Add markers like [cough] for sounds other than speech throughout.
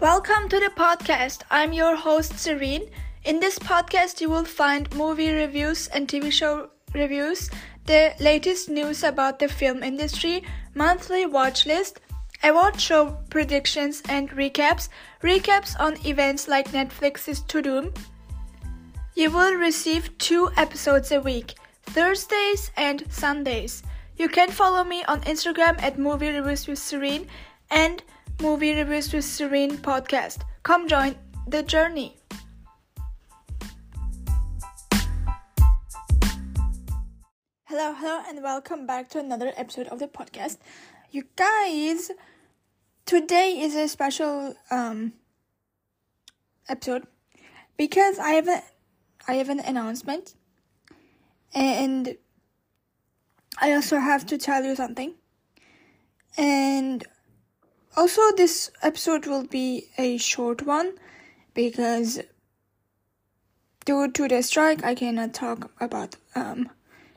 Welcome to the podcast. I'm your host, Ceren. In this podcast, you will find movie reviews and TV show reviews, the latest news about the film industry, monthly watch list, award show predictions and recaps, recaps on events like Netflix's Tudum. You will receive two episodes a week, Thursdays and Sundays. You can follow me on Instagram at Movie Reviews with Ceren and Movie Reviews with Ceren podcast. Come join the journey. Hello, hello, and welcome back to another episode of the podcast. You guys, today is a special um episode because I have a I have an announcement and I also have to tell you something. And also this episode will be a short one because due to the strike I cannot talk about um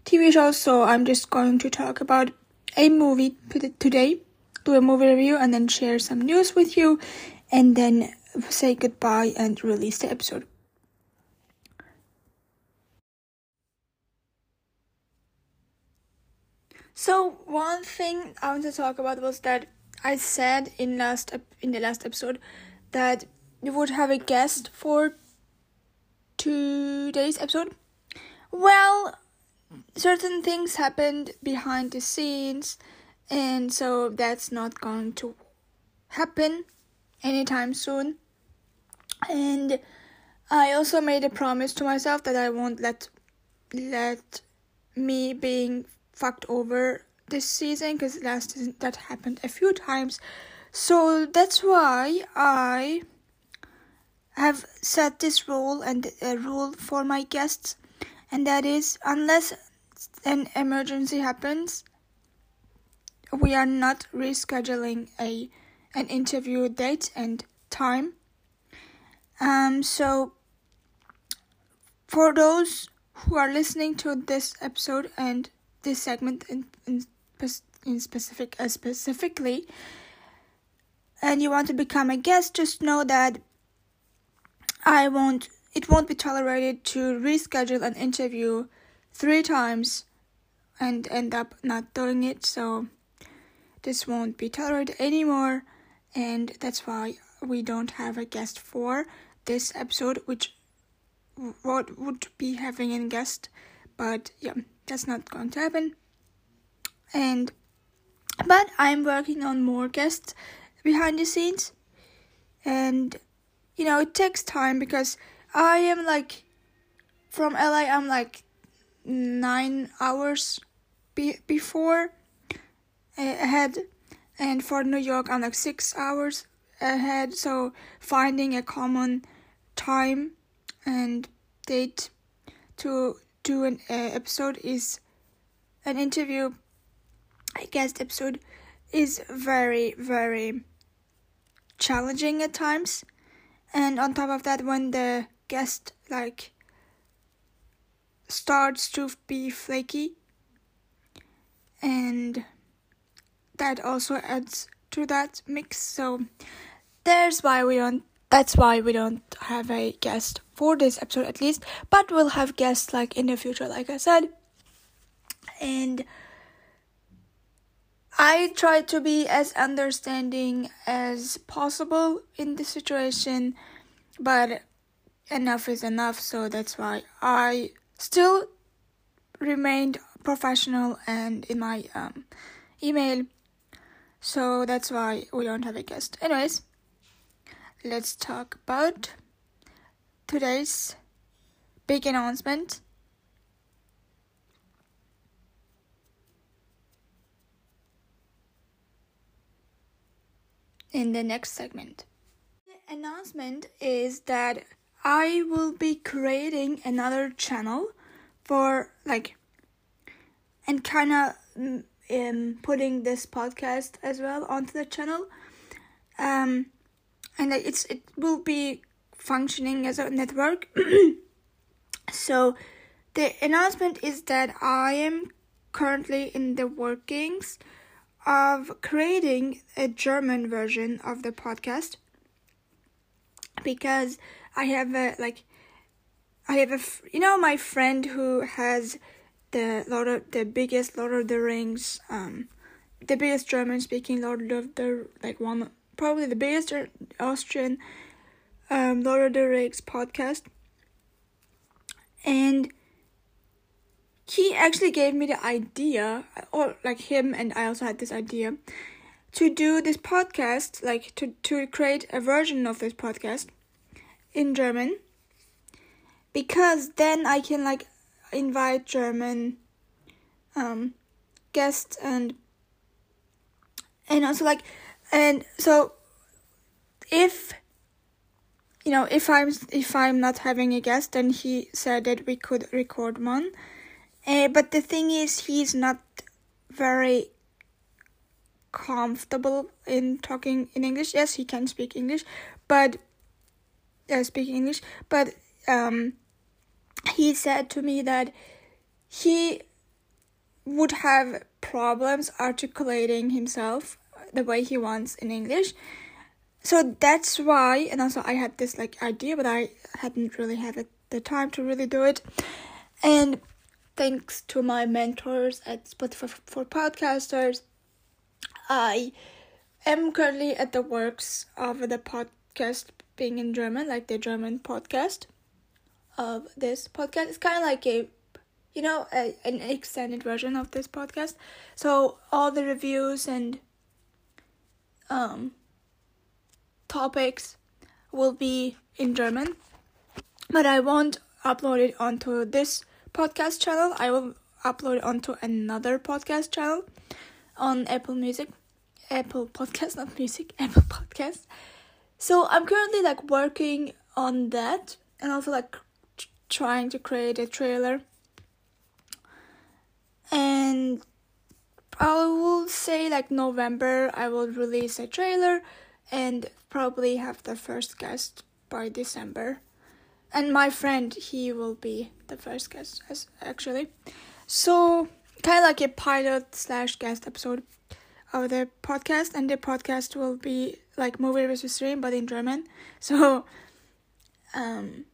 TV shows, so I'm just going to talk about a movie today, do a movie review, and then share some news with you, and then say goodbye and release the episode. So one thing I want to talk about was that I said in last in the last episode that we would have a guest for today's episode. Well, certain things happened behind the scenes and so that's not going to happen anytime soon and i also made a promise to myself that i won't let let me being fucked over this season because last season that happened a few times. So that's why i have set this rule and a rule for my guests and that is unless an emergency happens we are not rescheduling a an interview date and time. Um so for those who are listening to this episode and this segment in in, in specific uh, specifically and you want to become a guest just know that I won't it won't be tolerated to reschedule an interview three times and end up not doing it. So this won't be tolerated anymore, and that's why we don't have a guest for this episode, which what would be having a guest, but yeah, that's not going to happen. And but I'm working on more guests behind the scenes, and you know it takes time because I am like from LA. I'm like nine hours be- before ahead, and for New York, I'm like six hours ahead. So finding a common time and date to do an uh, episode is an interview. I guess the episode is very very challenging at times, and on top of that, when the guest like starts to be flaky and that also adds to that mix. So there's why we don't that's why we don't have a guest for this episode at least. But we'll have guests like in the future like i said. And i try to be as understanding as possible in this situation but enough is enough so that's why i still remained professional and in my um, email. So that's why we don't have a guest. Anyways let's talk about today's big announcement in the next segment. The announcement is that I will be creating another channel for like and kind of mm, um, putting this podcast as well onto the channel. Um and it's it will be functioning as a network. [clears throat] So the announcement is that I am currently in the workings of creating a German version of the podcast because I have a like I have a you know my friend who has the Lord of the biggest Lord of the Rings um the biggest German speaking Lord of the like one probably the biggest Austrian um Lord of the Rings podcast. And he actually gave me the idea or like him and I also had this idea to do this podcast like to to create a version of this podcast in German. Because then I can like invite German um guests and and also like and so if you know if i'm if i'm not having a guest then he said that we could record one uh, but the thing is he's not very comfortable in talking in english yes he can speak english but uh, speaking english but um he said to me that he would have problems articulating himself the way he wants in English. So that's why, and also I had this like idea, but I hadn't really had the time to really do it. And thanks to my mentors at Spotify for Podcasters, I am currently at the works of the podcast being in German, like the German podcast of this podcast. It's kind of like a you know, a, an extended version of this podcast. So all the reviews and um, topics will be in German, but I won't upload it onto this podcast channel. I will upload it onto another podcast channel on Apple Music, Apple Podcast, not music, [laughs] Apple Podcast. So I'm currently like working on that and also like trying to create a trailer and I will say like November I will release a trailer and probably have the first guest by December. And my friend he will be the first guest as actually. So kind of like a pilot slash guest episode of the podcast and the podcast will be like movie review stream but in German. [laughs] So um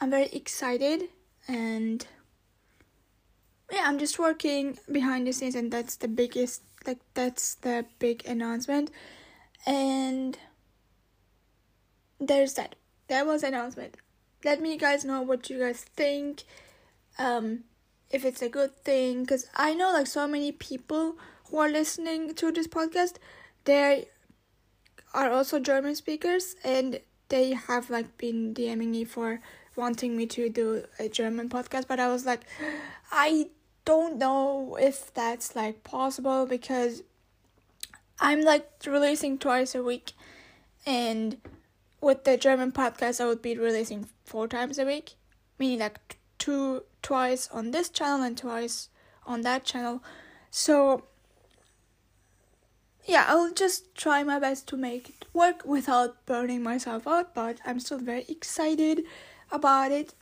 I'm very excited and yeah, I'm just working behind the scenes, and that's the biggest, like, that's the big announcement. And there's that. That was announcement. Let me guys know what you guys think. Um, if it's a good thing, because I know like so many people who are listening to this podcast, they are also German speakers, and they have like been DMing me for wanting me to do a German podcast, but I was like, [gasps] I don't know if that's like possible because I'm like releasing twice a week, and with the German podcast, I would be releasing four times a week, meaning like two twice on this channel and twice on that channel. So yeah, I'll just try my best to make it work without burning myself out, but I'm still very excited about it.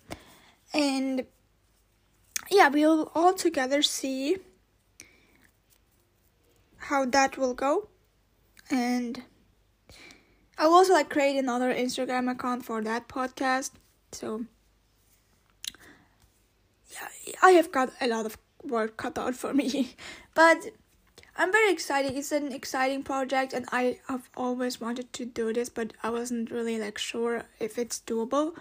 And yeah, we'll all together see how that will go. And I'll also like create another Instagram account for that podcast. So yeah, I have got a lot of work cut out for me. [laughs] but I'm very excited. It's an exciting project and I have always wanted to do this, but I wasn't really like sure if it's doable.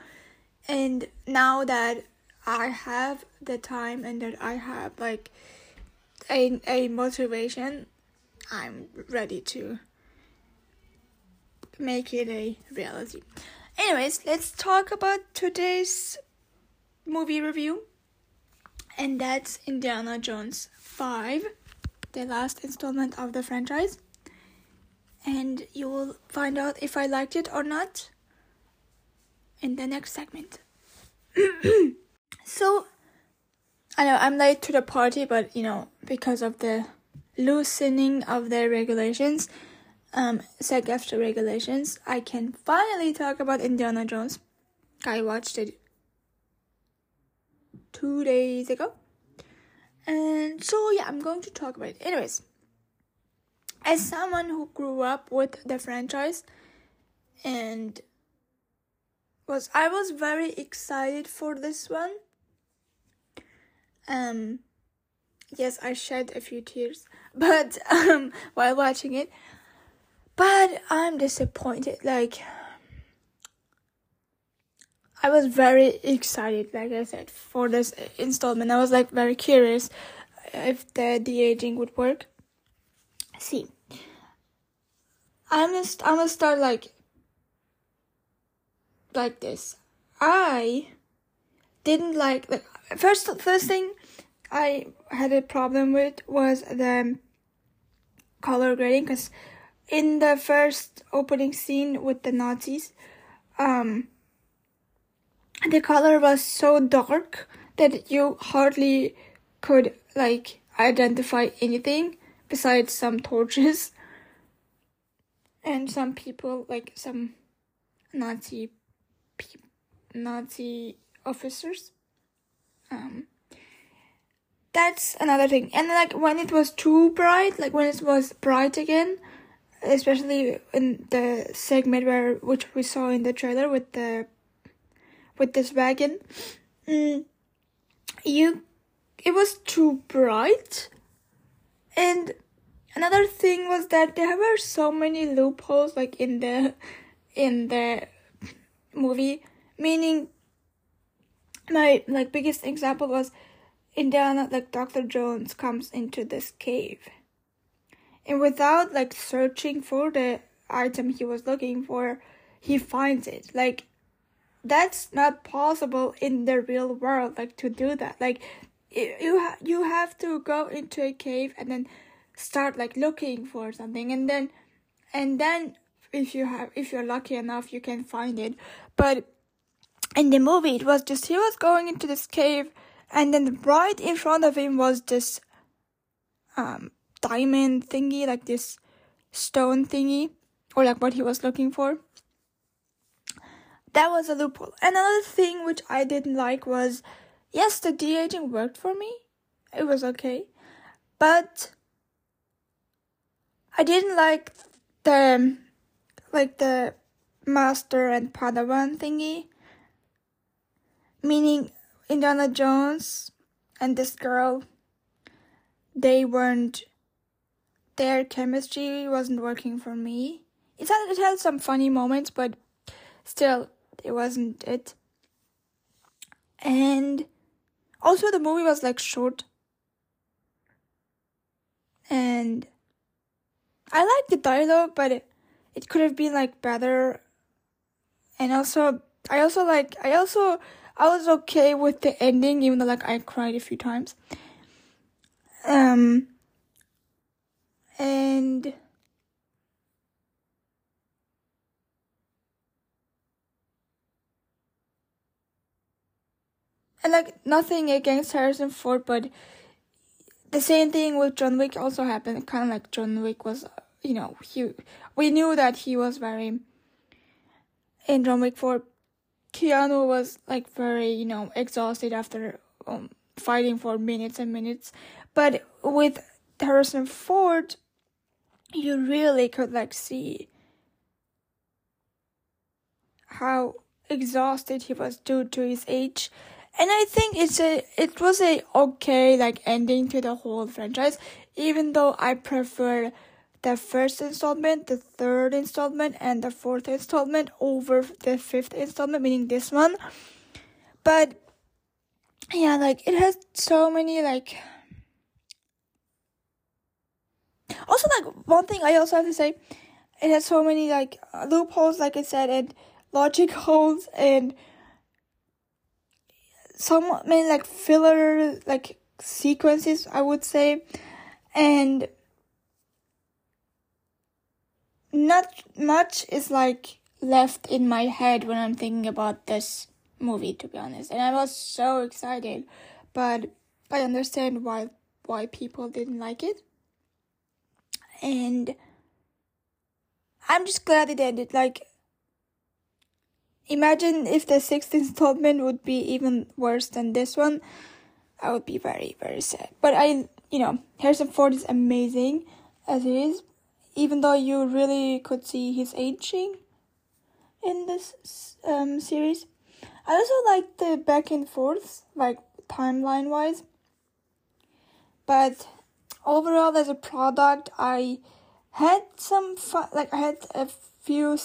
And now that I have the time and that I have like a a motivation, I'm ready to make it a reality. Anyways, let's talk about today's movie review. And that's Indiana Jones 5, the last installment of the franchise. And you will find out if I liked it or not in the next segment. [clears throat] So, I know I'm late to the party, but you know, because of the loosening of the regulations, um, SAG AFTRA regulations, I can finally talk about Indiana Jones. I watched it two days ago. And so, yeah, I'm going to talk about it. Anyways, as someone who grew up with the franchise and was I was very excited for this one. Um, yes, I shed a few tears, [laughs] but um, while watching it, but I'm disappointed. Like, I was very excited, like I said, for this installment. I was like very curious if the de aging would work. See, I'm gonna, I'm gonna start like like this. I didn't like like first first thing I had a problem with was the color grading because in the first opening scene with the Nazis, um, the color was so dark that you hardly could like identify anything besides some torches [laughs] and some people like some Nazi Nazi officers. Um, that's another thing. And like when it was too bright, like when it was bright again, especially in the segment where which we saw in the trailer with the with this wagon, mm, you it was too bright. And another thing was that there were so many loopholes like in the in the movie meaning my like biggest example was Indiana like Dr. Jones comes into this cave. And without like searching for the item he was looking for, he finds it. Like that's not possible in the real world like to do that. Like you ha- you have to go into a cave and then start like looking for something and then and then if you have if you're lucky enough you can find it. But in the movie it was just he was going into this cave and then right in front of him was this um diamond thingy like this stone thingy or like what he was looking for. That was a loophole. Another thing which i didn't like was yes the de-aging worked for me. It was okay. But i didn't like the like the master and padawan thingy. Meaning Indiana Jones and this girl, they weren't, their chemistry wasn't working for me. It had, it had some funny moments, but still, it wasn't it. And also, the movie was like short. And I liked the dialogue, but it, it could have been like better. And also, I also like, I also I was okay with the ending, even though like I cried a few times. Um, and and like nothing against Harrison Ford, but the same thing with John Wick also happened. Kind of like John Wick was, you know, he we knew that he was very in John Wick 4 Keanu was like very, you know, exhausted after um, fighting for minutes and minutes. But with Harrison Ford, you really could like see how exhausted he was due to his age. And I think it's a it was a okay like ending to the whole franchise, even though I prefer the first installment, the third installment, and the fourth installment over the fifth installment, meaning this one. But yeah, like it has so many like. Also, like one thing I also have to say, it has so many like loopholes, like I said, and logic [laughs] holes, and some many like filler like sequences, I would say, and not much is like left in my head when I'm thinking about this movie to be honest. And I was so excited, but I understand why why people didn't like it. And I'm just glad it ended. Like imagine if the sixth installment would be even worse than this one. I would be very, very sad. But I you know, Harrison Ford is amazing as it is, even though you really could see his aging in this um, series. I also like the back and forth, like timeline wise. But overall, as a product, I had some fun. Like I had a few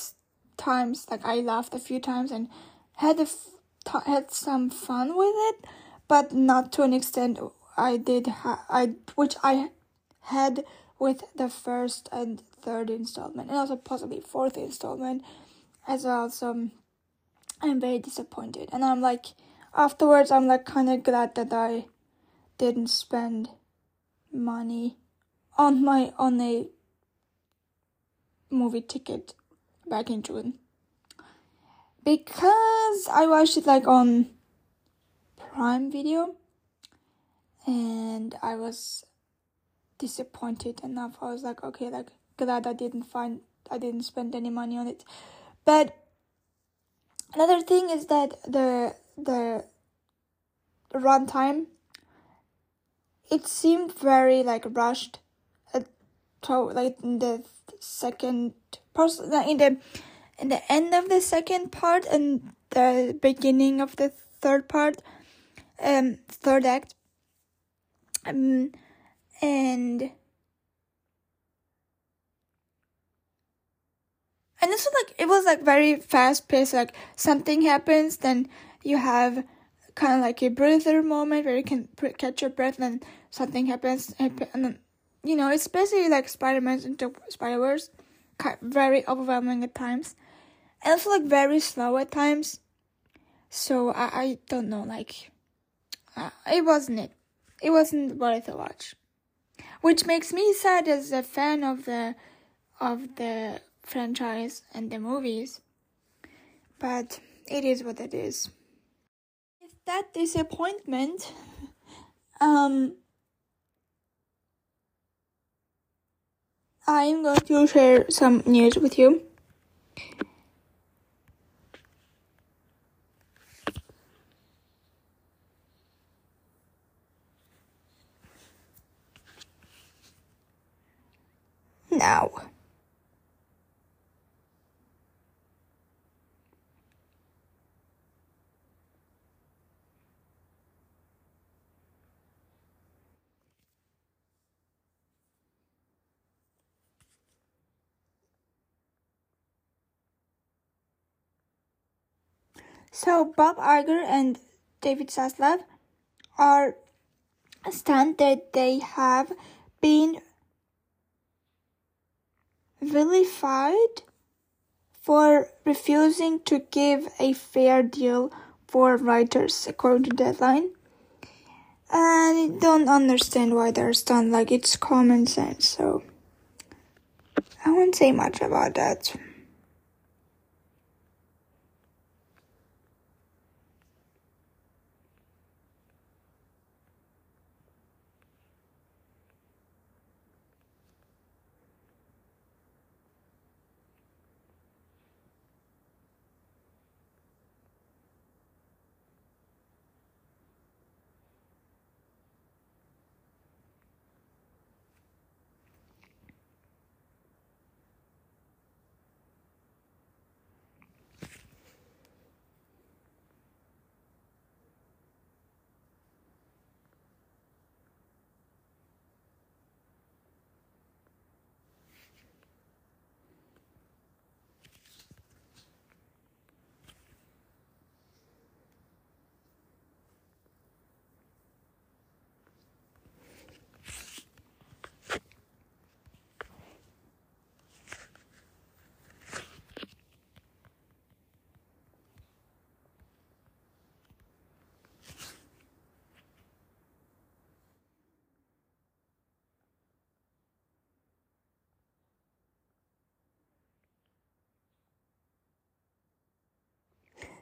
times, like I laughed a few times and had a f- t- had some fun with it, but not to an extent I did. Ha- I which I had with the first and third installment, and also possibly fourth installment as well. So I'm very disappointed, and I'm like afterwards, I'm like kind of glad that I didn't spend money on my on a movie ticket back in June because I watched it like on Prime Video and I was disappointed enough. I was like, okay, like glad I didn't find I didn't spend any money on it. But another thing is that the the runtime it seemed very like rushed at like in the second part in the in the end of the second part and the beginning of the third part um third act. Um and and was like it was like very fast paced like something happens then you have kind of like a breather moment where you can catch your breath and something happens then you know it's basically like spider-man into spider-verse very overwhelming at times and also like very slow at times. So i, I don't know like uh, it wasn't it it wasn't worth a watch. Which makes me sad as a fan of the of the franchise and the movies but it is what it is. That disappointment [laughs] um I'm going to share some news with you. Now. So Bob Iger and David Zaslav are stand that they have been vilified for refusing to give a fair deal for writers, according to Deadline. And I don't understand why they're stunned, like it's common sense, so I won't say much about that.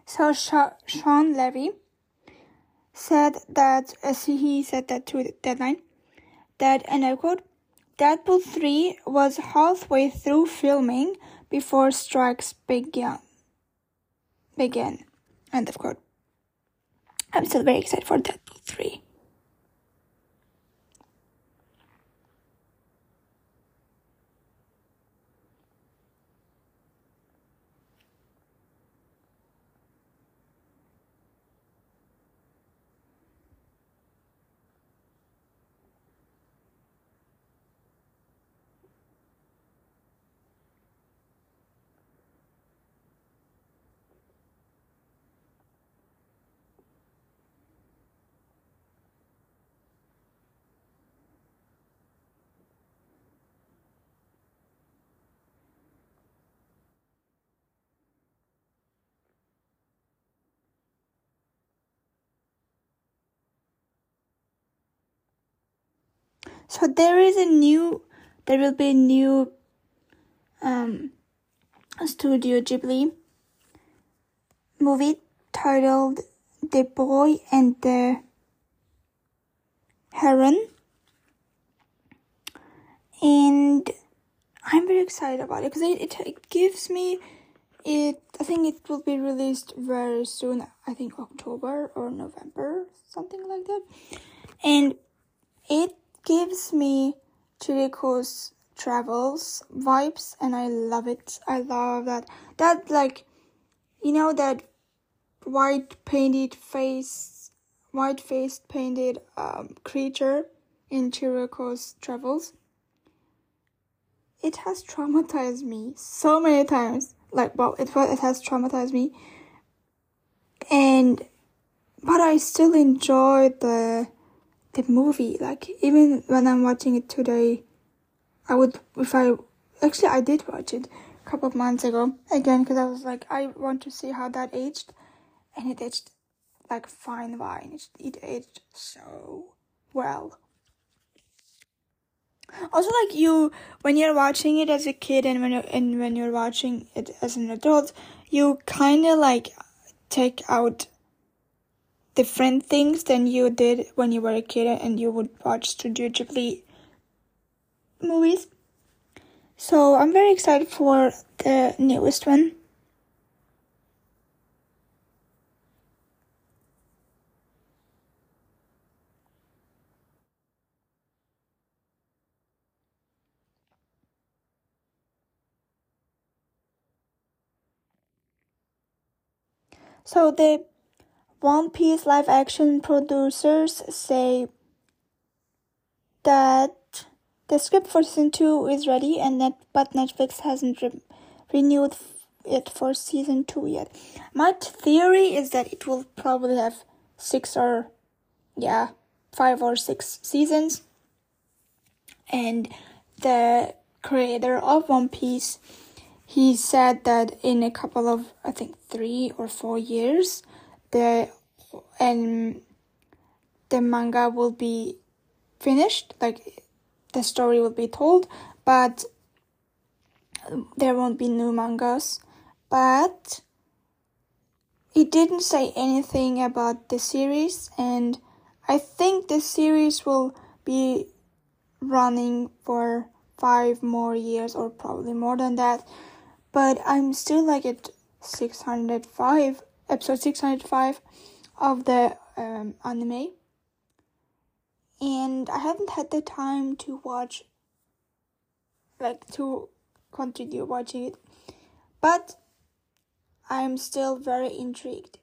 So Shawn Levy said that, uh, as he said that to the Deadline, that, and I quote, Deadpool 3 was halfway through filming before strikes began. Began. End of quote. I'm still very excited for Deadpool 3. So there is a new, there will be a new um, Studio Ghibli movie titled The Boy and the Heron. And I'm very excited about it because it, it, gives me it I think it will be released very soon. I think October or November, something like that. And it gives me Chihiro's travels vibes and I love it. I love that that like you know that white painted face white faced painted um, creature in Chihiro's travels. It has traumatized me so many times like well it it has traumatized me and but I still enjoy the the movie. Like even when I'm watching it today I would if I actually I did watch it a couple of months ago again because I was like I want to see how that aged and it aged like fine wine. It, it aged so well. Also like you when you're watching it as a kid and when you're and when you're watching it as an adult you kind of like take out different things than you did when you were a kid and you would watch studio ghibli movies. So i'm very excited for the newest one. So the One Piece live action producers say that the script for season 2 is ready and that but Netflix hasn't re- renewed it for season 2 yet. My theory is that it will probably have 6 or yeah, 5 or 6 seasons. And the creator of One Piece he said that in a couple of I think three or four years, the and the manga will be finished, like the story will be told, but there won't be new mangas. But he didn't say anything about the series, and I think the series will be running for five more years or probably more than that but I'm still like at 605, episode 605 of the um, anime. And I haven't had the time to watch, like, to continue watching it. But I'm still very intrigued.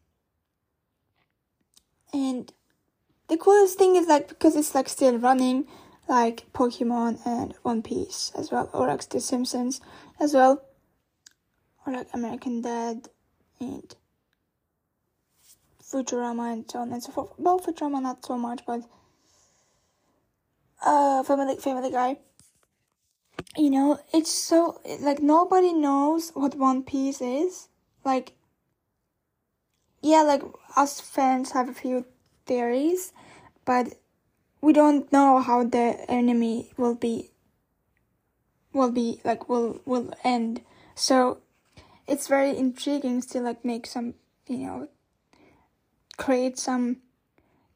And the coolest thing is like because it's like still running, like Pokemon and One Piece as well, or like The Simpsons as well or like American Dad and Futurama and so on and so forth. Well, Futurama not so much, but uh, Family Family Guy. You know, it's so like nobody knows what One Piece is. Like, yeah, like us fans have a few theories, but we don't know how the enemy will be. Will be like will will end. So it's very intriguing to like make some you know create some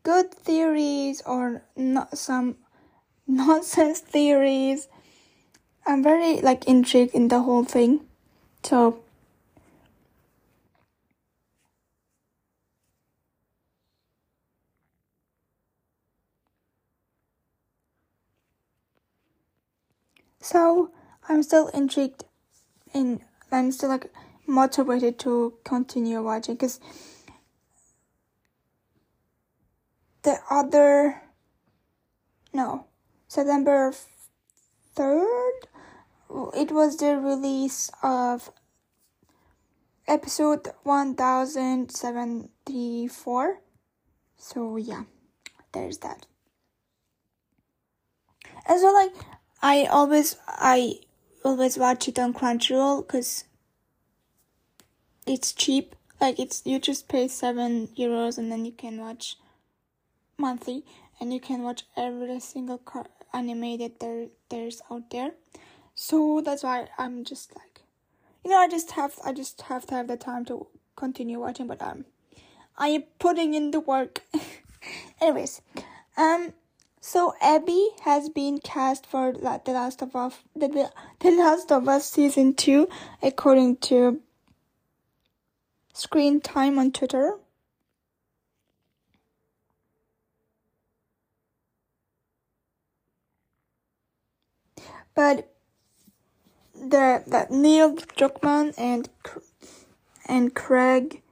good theories or not some [laughs] nonsense theories. I'm very like intrigued in the whole thing. So so i'm still intrigued in I'm still like motivated to continue watching because the other no September 3rd it was the release of episode 1074 so yeah there's that and so like i always i always watch it on Crunchyroll because it's cheap. Like it's you just pay seven euros and then you can watch monthly and you can watch every single car there there's out there. So that's why I'm just like you know, I just have I just have to have the time to continue watching, but I'm I am putting in the work. [laughs] Anyways, um so Abby has been cast for like, the Last of Us the, the Last of Us season 2 according to screen time on Twitter. But the that Neil Druckmann and and Craig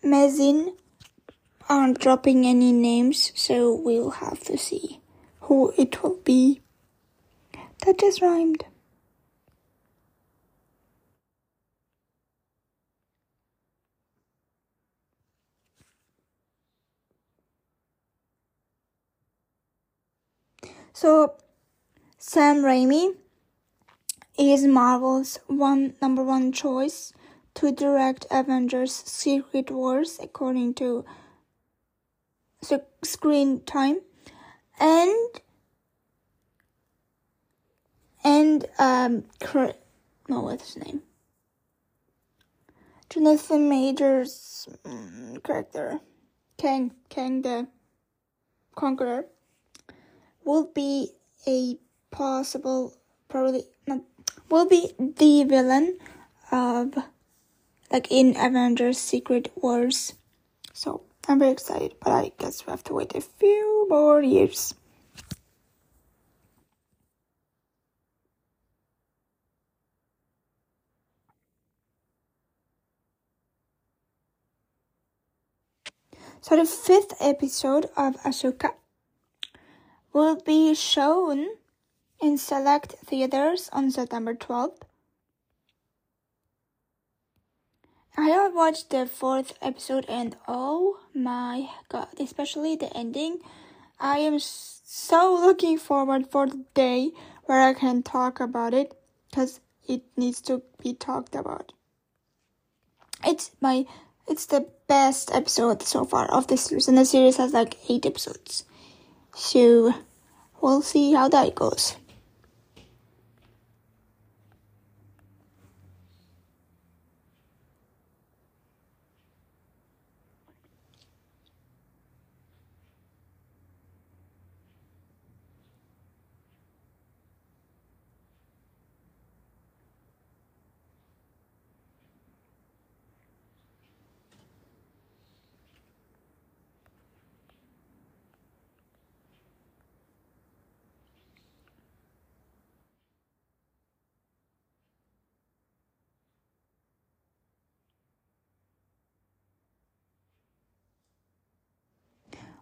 Mazin aren't dropping any names, so we'll have to see who it will be. That just rhymed. So Sam Raimi is Marvel's one number one choice to direct Avengers Secret Wars according to screen time. And and um no what's his name? Jonathan Majors um, character. Kang Kang the Conqueror. Will be a possible, probably not, will be the villain of, like in Avengers Secret Wars. So I'm very excited, but I guess we have to wait a few more years. So the fifth episode of Ahsoka will be shown in select theaters on September 12th. I have watched the fourth episode and oh my god, especially the ending. I am so looking forward for the day where I can talk about it because it needs to be talked about. It's my it's the best episode so far of the series and the series has like 8 episodes. So we'll see how that goes.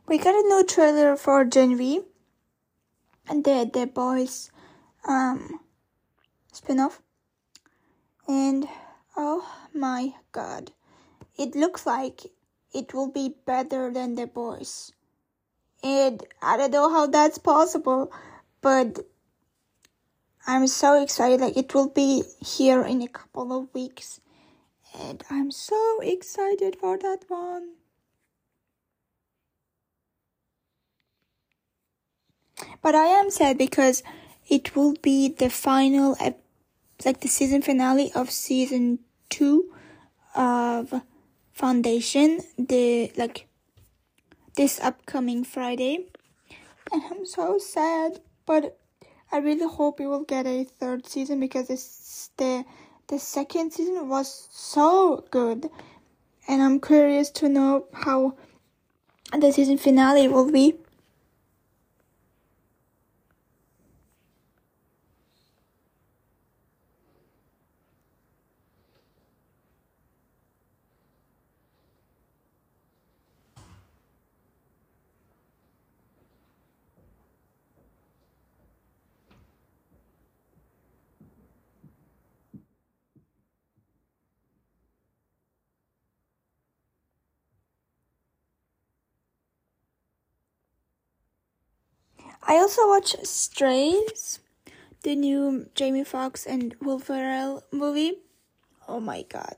We got a new trailer for V. And the the boys um spin-off. And oh my god. It looks like it will be better than the boys. And i don't know how that's possible but i'm so excited like it will be here in a couple of weeks. And i'm so excited for that one But I am sad because it will be the final, like the season finale of season two of Foundation. The like this upcoming Friday, and I'm so sad. But I really hope we will get a third season because it's the the second season was so good, and I'm curious to know how the season finale will be. I also watch Strays, the new Jamie Foxx and Will Ferrell movie. Oh my god.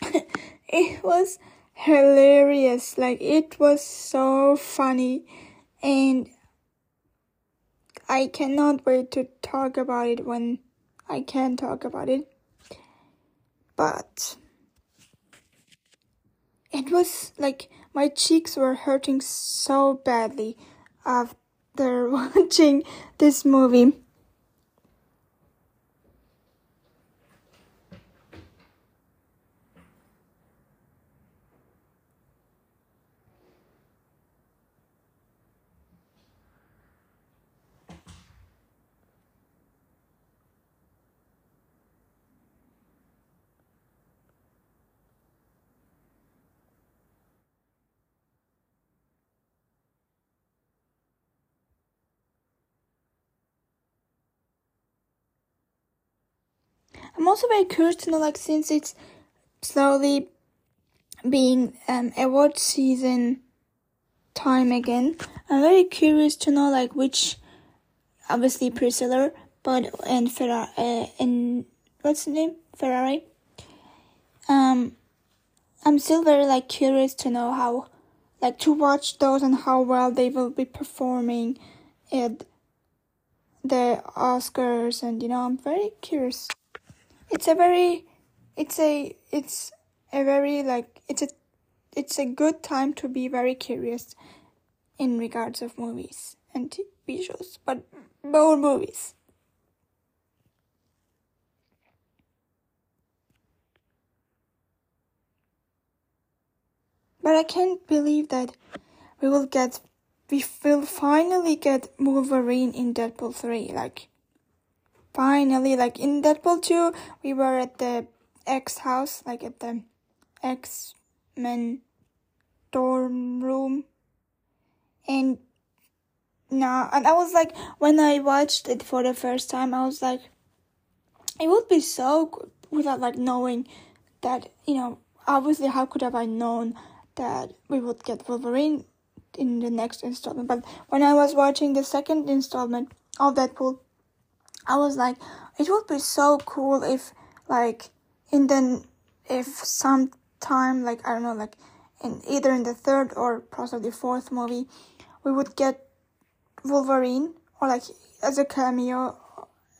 [laughs] it was hilarious. Like it was so funny and I cannot wait to talk about it when I can talk about it. But it was like my cheeks were hurting so badly after [laughs] watching this movie. I'm also very curious to know, like, since it's slowly being um, award season time again, I'm very curious to know, like, which, obviously Priscilla, but and Ferrari, uh, and what's the name? Ferrari. Um, I'm still very like curious to know how, like, to watch those and how well they will be performing at the Oscars, and you know, I'm very curious it's a very it's a it's a very like it's a it's a good time to be very curious in regards of movies and TV shows, but more movies. But I can't believe that we will get we will finally get Wolverine in Deadpool 3. Like finally like in Deadpool 2 we were at the X house like at the X Men dorm room. And now and I was like when I watched it for the first time I was like it would be so good without like knowing that you know obviously how could have I known that we would get Wolverine in the next installment? But when I was watching the second installment of Deadpool I was like, it would be so cool if, like, in the, if sometime, like, I don't know, like, in either in the third or possibly fourth movie, we would get Wolverine or like as a cameo.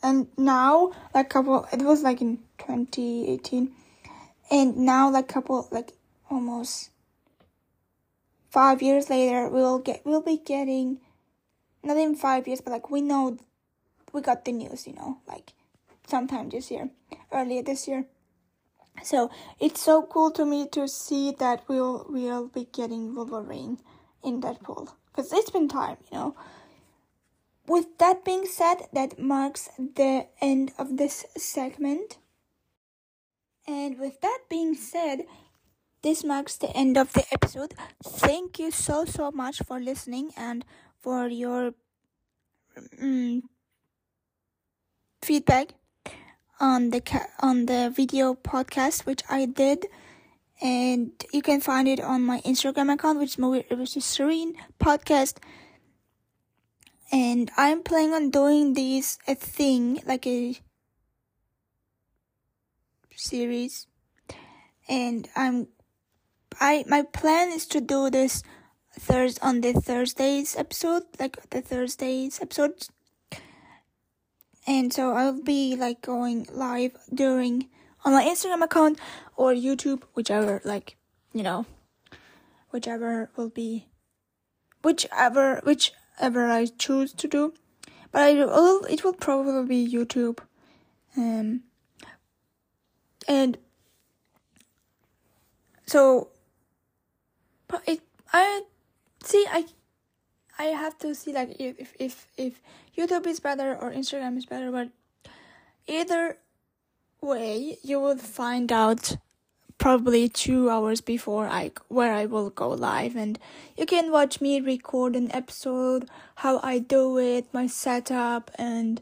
And now, like, couple, it was like in 2018, and now, like, couple, like, almost five years later, we'll get, we'll be getting, not in five years, but like, we know we got the news, you know, like sometime this year, earlier this year. So it's so cool to me to see that we'll we'll be getting Wolverine in Deadpool because it's been time, you know. With that being said, that marks the end of this segment. And with that being said, this marks the end of the episode. Thank you so so much for listening and for your um, feedback on the ca- on the video podcast which I did. And you can find it on my Instagram account which is which is Ceren podcast. And I'm planning on doing this a thing like a series. And I'm I my plan is to do this Thursday on the Thursdays episode like the Thursdays episodes and so I'll be like going live during on my Instagram account or YouTube, whichever like you know, whichever will be, whichever whichever I choose to do, but I will it will probably be YouTube, um, and so, but it I see I I have to see like if if if YouTube is better or Instagram is better, but either way you will find out probably two hours before I where I will go live. And you can watch me record an episode, how I do it, my setup and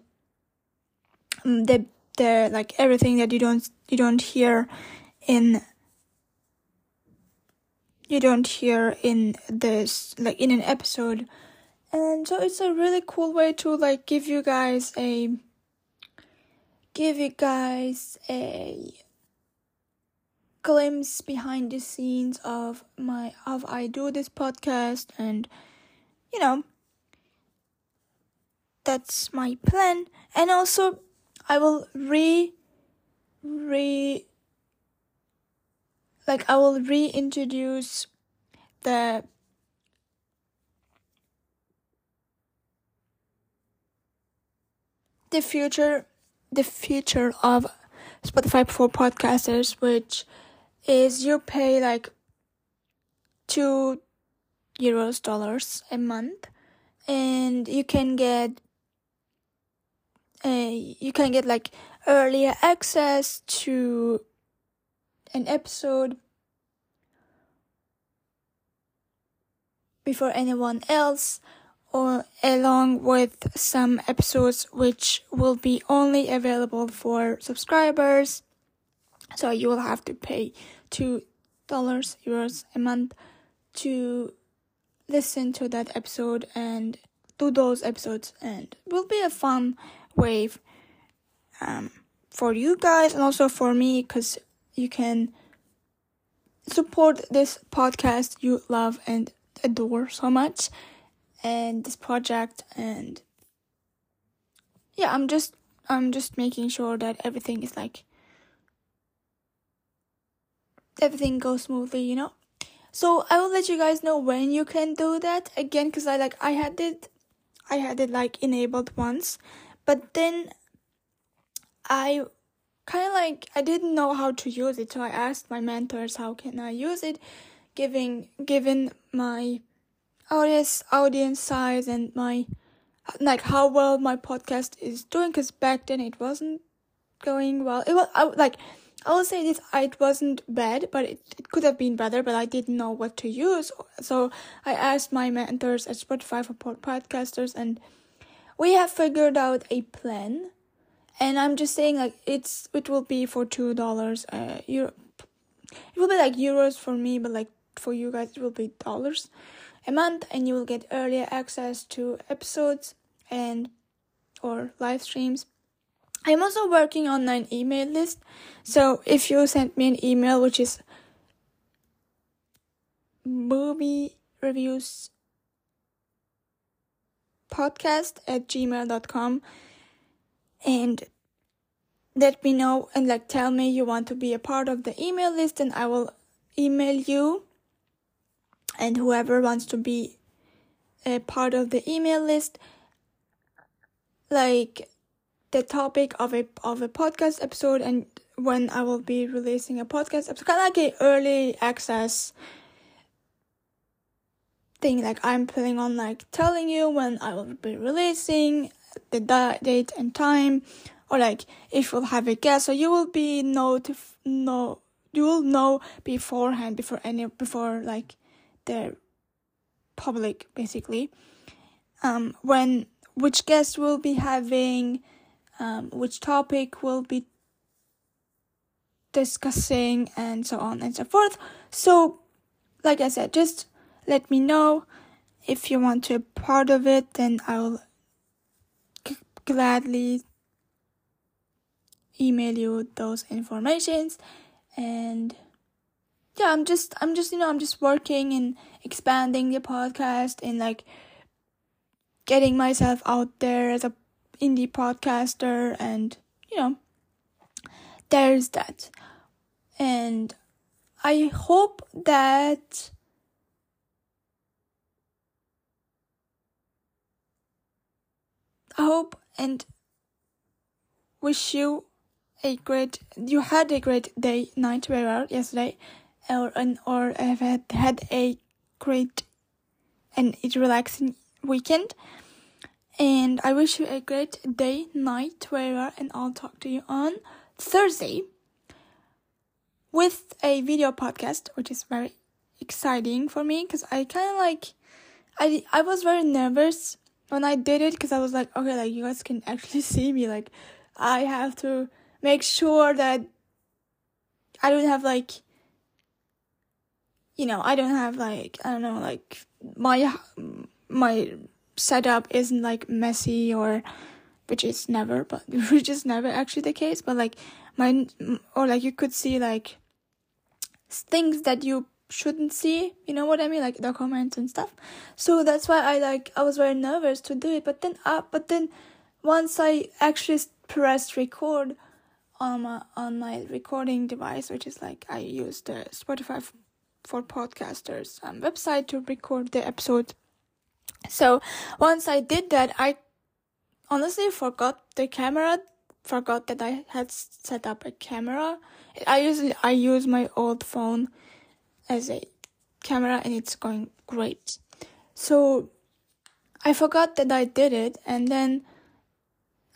um, the the like everything that you don't you don't hear in you don't hear in this like in an episode and so it's a really cool way to like give you guys a give you guys a glimpse behind the scenes of my of I do this podcast and you know that's my plan. And also, I will re re like I will reintroduce the the future the future of Spotify for podcasters which is you pay like 2 euros dollars a month and you can get a you can get like earlier access to an episode before anyone else or along with some episodes which will be only available for subscribers. So you will have to pay two dollars euros a month to listen to that episode and do those episodes and it will be a fun wave um, for you guys and also for me because you can support this podcast you love and adore so much and this project and yeah i'm just i'm just making sure that everything is like everything goes smoothly you know? So i will let you guys know when you can do that. Again because i like i had it i had it like enabled once. But then i kind of like I didn't know how to use it, so I asked my mentors how can I use it, giving given my audience audience size and my like how well my podcast is doing. Because back then it wasn't going well. It was I, like I will say this: it wasn't bad, but it, it could have been better. But I didn't know what to use, so I asked my mentors at Spotify for podcasters, and we have figured out a plan and I'm just saying like it's it will be for two dollars uh euro it will be like euros for me but like for you guys it will be dollars a month and you will get earlier access to episodes and or live streams. I'm also working on an email list. So if you send me an email which is movie reviews podcast at gmail.com and let me know and like tell me you want to be a part of the email list and I will email you and whoever wants to be a part of the email list like the topic of a of a podcast episode and when I will be releasing a podcast episode kind of like a early access thing like I'm planning on like telling you when I will be releasing the date and time or like if we'll have a guest. So you will be notif- no you will know beforehand before any before like the public basically. Um when which guest will be having um which topic will be discussing and so on and so forth. So like i said just let me know. If you want to be part of it then i'll gladly email you those informations. And yeah i'm just i'm just you know i'm just working and expanding the podcast and like getting myself out there as a indie podcaster and you know there's that. And i hope that I hope and wish you a great you had a great day night wherever yesterday or and or have had, a great and it's relaxing weekend and I wish you a great day night wherever and I'll talk to you on Thursday with a video podcast which is very exciting for me because I kind of like I I was very nervous when I did it because I was like, okay, like you guys can actually [laughs] see me. Like, I have to make sure that I don't have like, you know, I don't have like, I don't know, like my my setup isn't like messy or which is never, but [laughs] which is never actually the case. But like my or like you could see like things that you shouldn't see you know what i mean like the comments and stuff so that's why i like i was very nervous to do it but then uh, but then once i actually pressed record on my on my recording device which is like i use the spotify for podcasters um, website to record the episode so once i did that i honestly forgot the camera forgot that i had set up a camera i usually i use my old phone as a camera and it's going great. So I forgot that I did it and then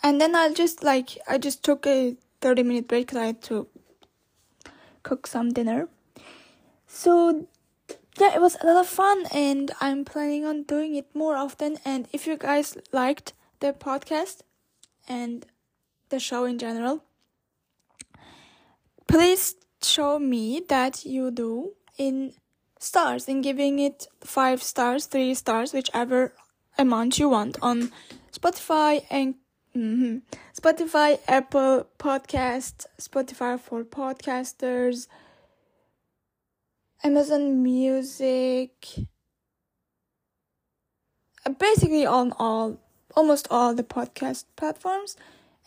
and then I just like I just took a 30 minute break cuz I had to cook some dinner. So yeah, it was a lot of fun and I'm planning on doing it more often. And if you guys liked the podcast and the show in general, please show me that you do in stars in giving it five stars, three stars, whichever amount you want on Spotify and mm-hmm, Spotify, Apple Podcast, Spotify for podcasters, Amazon Music, uh, basically on all almost all the podcast platforms.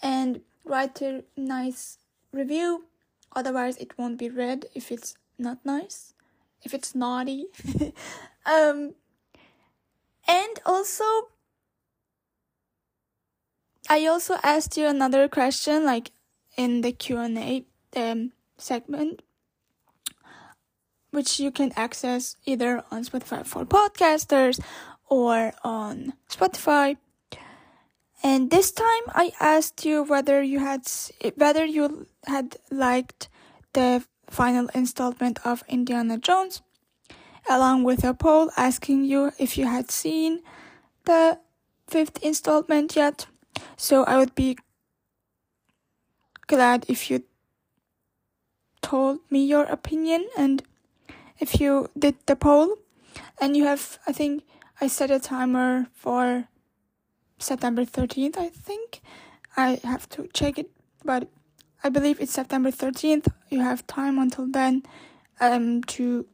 And write a nice review. Otherwise it won't be read if it's not nice if it's naughty. [laughs] um, and also, I also asked you another question, like in the Q and A um, segment, which you can access either on Spotify for podcasters or on Spotify. And this time I asked you whether you had whether you had liked the final installment of Indiana Jones, along with a poll asking you if you had seen the fifth installment yet. So I would be glad if you told me your opinion and if you did the poll and you have I think I set a timer for September 13th I think I have to check it but I believe it's September 13th. You have time until then um, to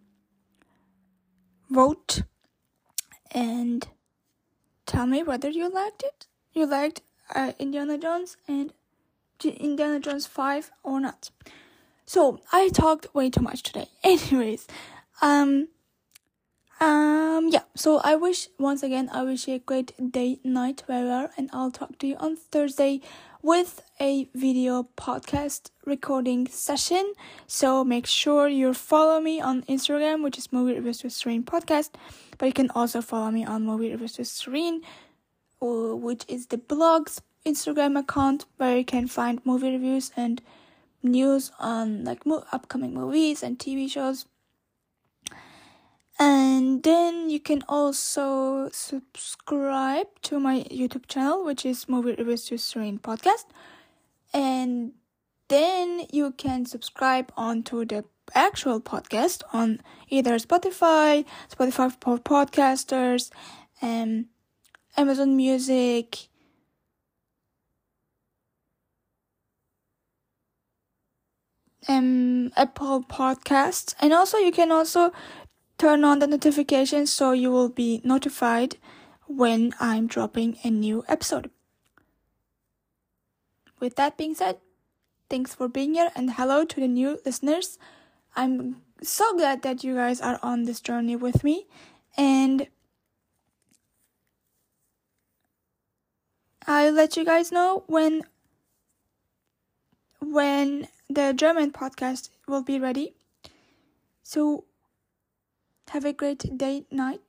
vote and tell me whether you liked it. You liked uh, Indiana Jones and Indiana Jones 5 or not. So, I talked way too much today. [laughs] Anyways, um, um, yeah, so I wish, once again, I wish you a great day, night, wherever, and I'll talk to you on Thursday with a video podcast recording session. So make sure you follow me on Instagram, which is Movie Reviews with Ceren Podcast. But you can also follow me on Movie Reviews with Ceren, uh, which is the blog's Instagram account where you can find movie reviews and news on like mo- upcoming movies and TV shows. And then you can also subscribe to my YouTube channel, which is Movie Reviews to Ceren Podcast. And then you can subscribe onto the actual podcast on either Spotify, Spotify for podcasters, um, Amazon Music, um, Apple Podcasts, and also you can also turn on the notifications so you will be notified when I'm dropping a new episode. With that being said, thanks for being here and hello to the new listeners. I'm so glad that you guys are on this journey with me and I'll let you guys know when when the German podcast will be ready. So have a great day, night.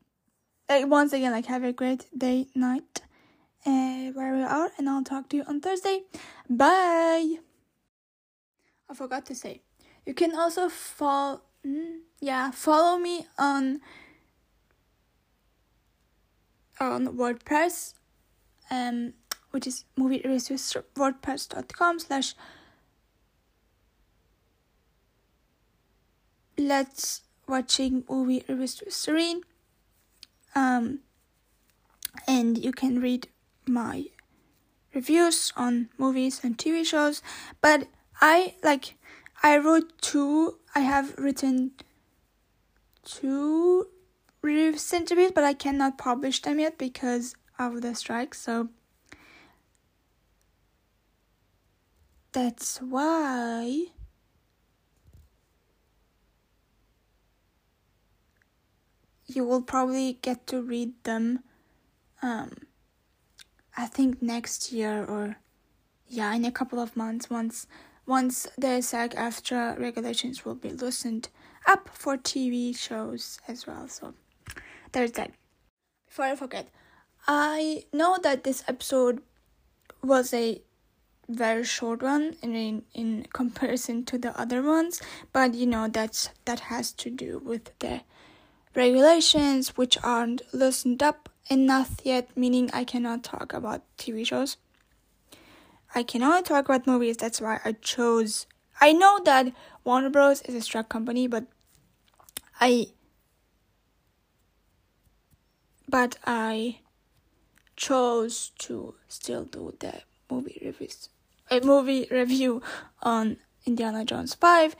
Like, once again, like, have a great day, night, uh, where we are, and I'll talk to you on Thursday. Bye! I forgot to say, you can also follow, mm, yeah, follow me on on WordPress, um, which is movie wordpress.com slash let's watching movie reviews with Ceren. Um, and you can read my reviews on movies and TV shows. But I like I wrote two. I have written two reviews, but I cannot publish them yet because of the strike. So that's why. You will probably get to read them, um, I think next year or, yeah, in a couple of months once once the SAG-AFTRA regulations will be loosened up for TV shows as well. So there's that. Before I forget, I know that this episode was a very short one in in [laughs] comparison to the other ones, but you know that's that has to do with the regulations which aren't loosened up enough yet, meaning I cannot talk about TV shows. I can only talk about movies, that's why I chose. I know that Warner Bros. is a strike company, but I. But I chose to still do the movie reviews, a movie review on Indiana Jones 5,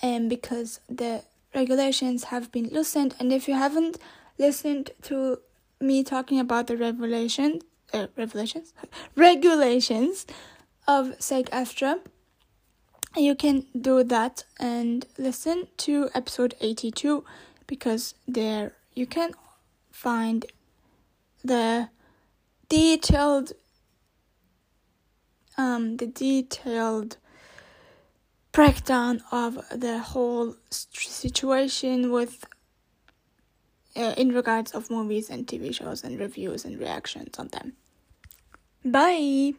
and because the regulations have been loosened, and if you haven't listened to me talking about the revelation, uh, revelations? [laughs] Regulations of SAG-AFTRA, you can do that and listen to episode 82 because there you can find the detailed um the detailed breakdown of the whole situation with uh, in regards of movies and TV shows and reviews and reactions on them. Bye.